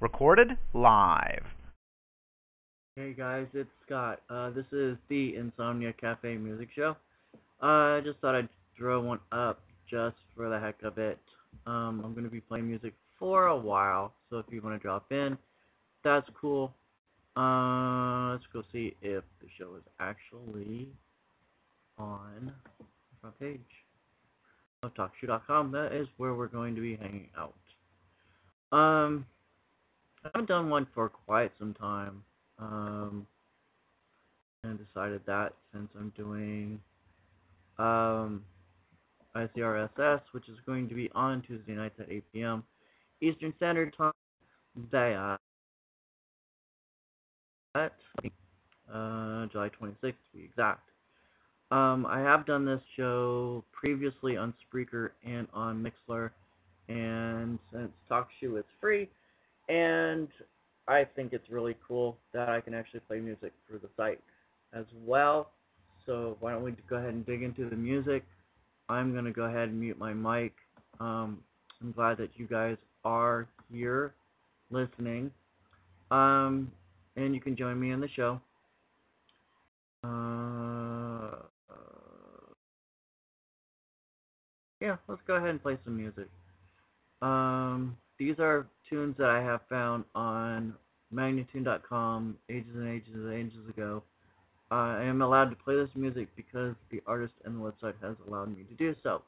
Recorded live. Hey guys, it's Scott. Uh, this is the Inzomnia Cafe Music Show. Uh, I just thought I'd throw one up just for the heck of it. Um, I'm going to be playing music for a while, so if you want to drop in, that's cool. Uh, let's go see if the show is actually on the front page of TalkShoe.com. That is where we're going to be hanging out. Um, I haven't done one for quite some time. Um, and decided that since I'm doing um, ICRSS, which is going to be on Tuesday nights at 8 p.m. Eastern Standard Time, that uh, July 26th to be exact. Um, I have done this show previously on Spreaker and on Mixlr, and since TalkShoe is free, and I think it's really cool that I can actually play music through the site as well. So why don't we go ahead and dig into the music? I'm gonna go ahead and mute my mic. Um, I'm glad that you guys are here listening. Um, and you can join me in the show. Uh, yeah, let's go ahead and play some music. Um, these are tunes that I have found on Magnatune.com ages and ages and ages ago. Uh, I am allowed to play this music because the artist and the website has allowed me to do so.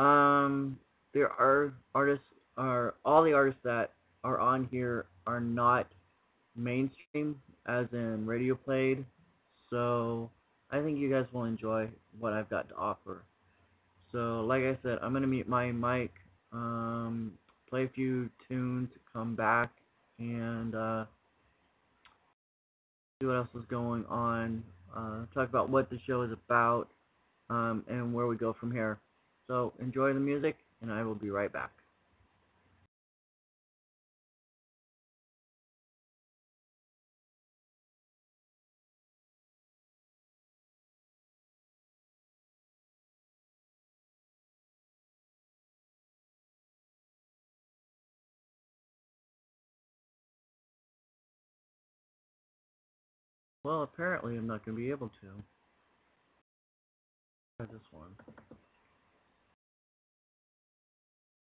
Um, there are artists, are all the artists that are on here are not mainstream, as in radio played. So I think you guys will enjoy what I've got to offer. So, like I said, I'm gonna mute my mic, um, play a few tunes, come back, and uh, see what else is going on. Uh, talk about what the show is about, um, and where we go from here. So enjoy the music, and I will be right back. Well, apparently I'm not going to be able to. Try this one.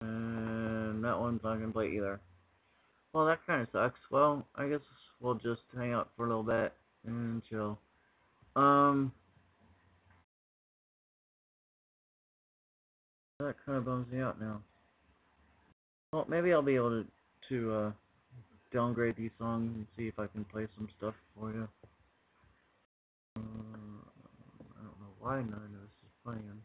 And that one's not going to play either. Well, that kind of sucks. Well, I guess we'll just hang out for a little bit and chill. Um, that kind of bums me out now. Well, maybe I'll be able to to uh, downgrade these songs and see if I can play some stuff for you. Uh, I don't know why none of this is playing.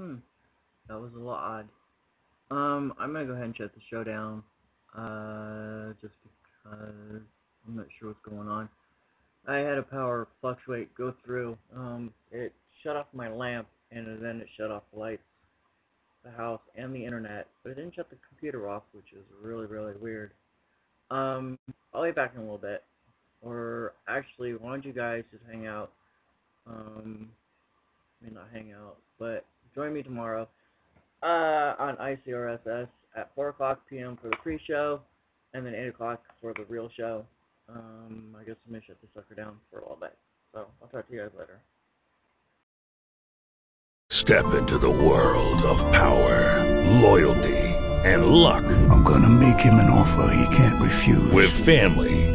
Hmm. That was a little odd. Um, I'm gonna go ahead and shut the show down. Uh, just because I'm not sure what's going on. I had a power fluctuate go through. Um, it shut off my lamp and then it shut off the lights, the house, and the internet, but it didn't shut the computer off, which is really, really weird. Um, I'll be back in a little bit. Or actually, why don't you guys just hang out? Um, I mean, not hang out, but join me tomorrow uh, on ICRSS at 4 o'clock p.m. for the pre-show, and then 8 o'clock for the real show. Um, I guess I'm gonna shut the sucker down for a little bit. So I'll talk to you guys later. Step into the world of power, loyalty, and luck. I'm gonna make him an offer he can't refuse. With family,